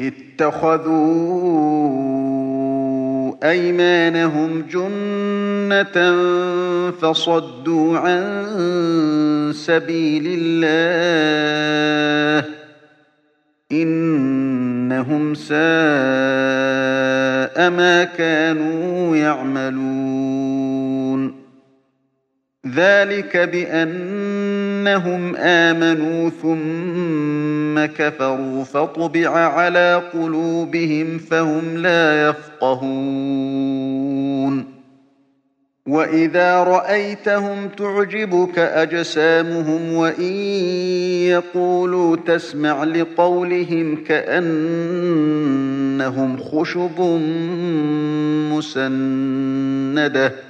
اتخذوا أيمانهم جنة فصدوا عن سبيل الله إنهم ساء ما كانوا يعملون. ذلك بأنهم آمنوا ثم كفروا فطبع على قلوبهم فهم لا يفقهون. وإذا رأيتهم تعجبك أجسامهم وإن يقولوا تسمع لقولهم كأنهم خشب مسندة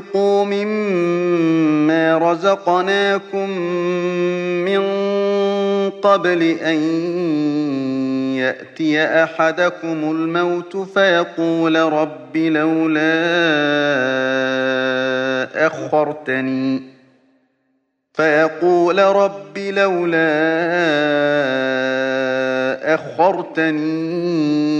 وأنفقوا مما رزقناكم من قبل أن يأتي أحدكم الموت فيقول رب لولا أخرتني فيقول رب لولا أخرتني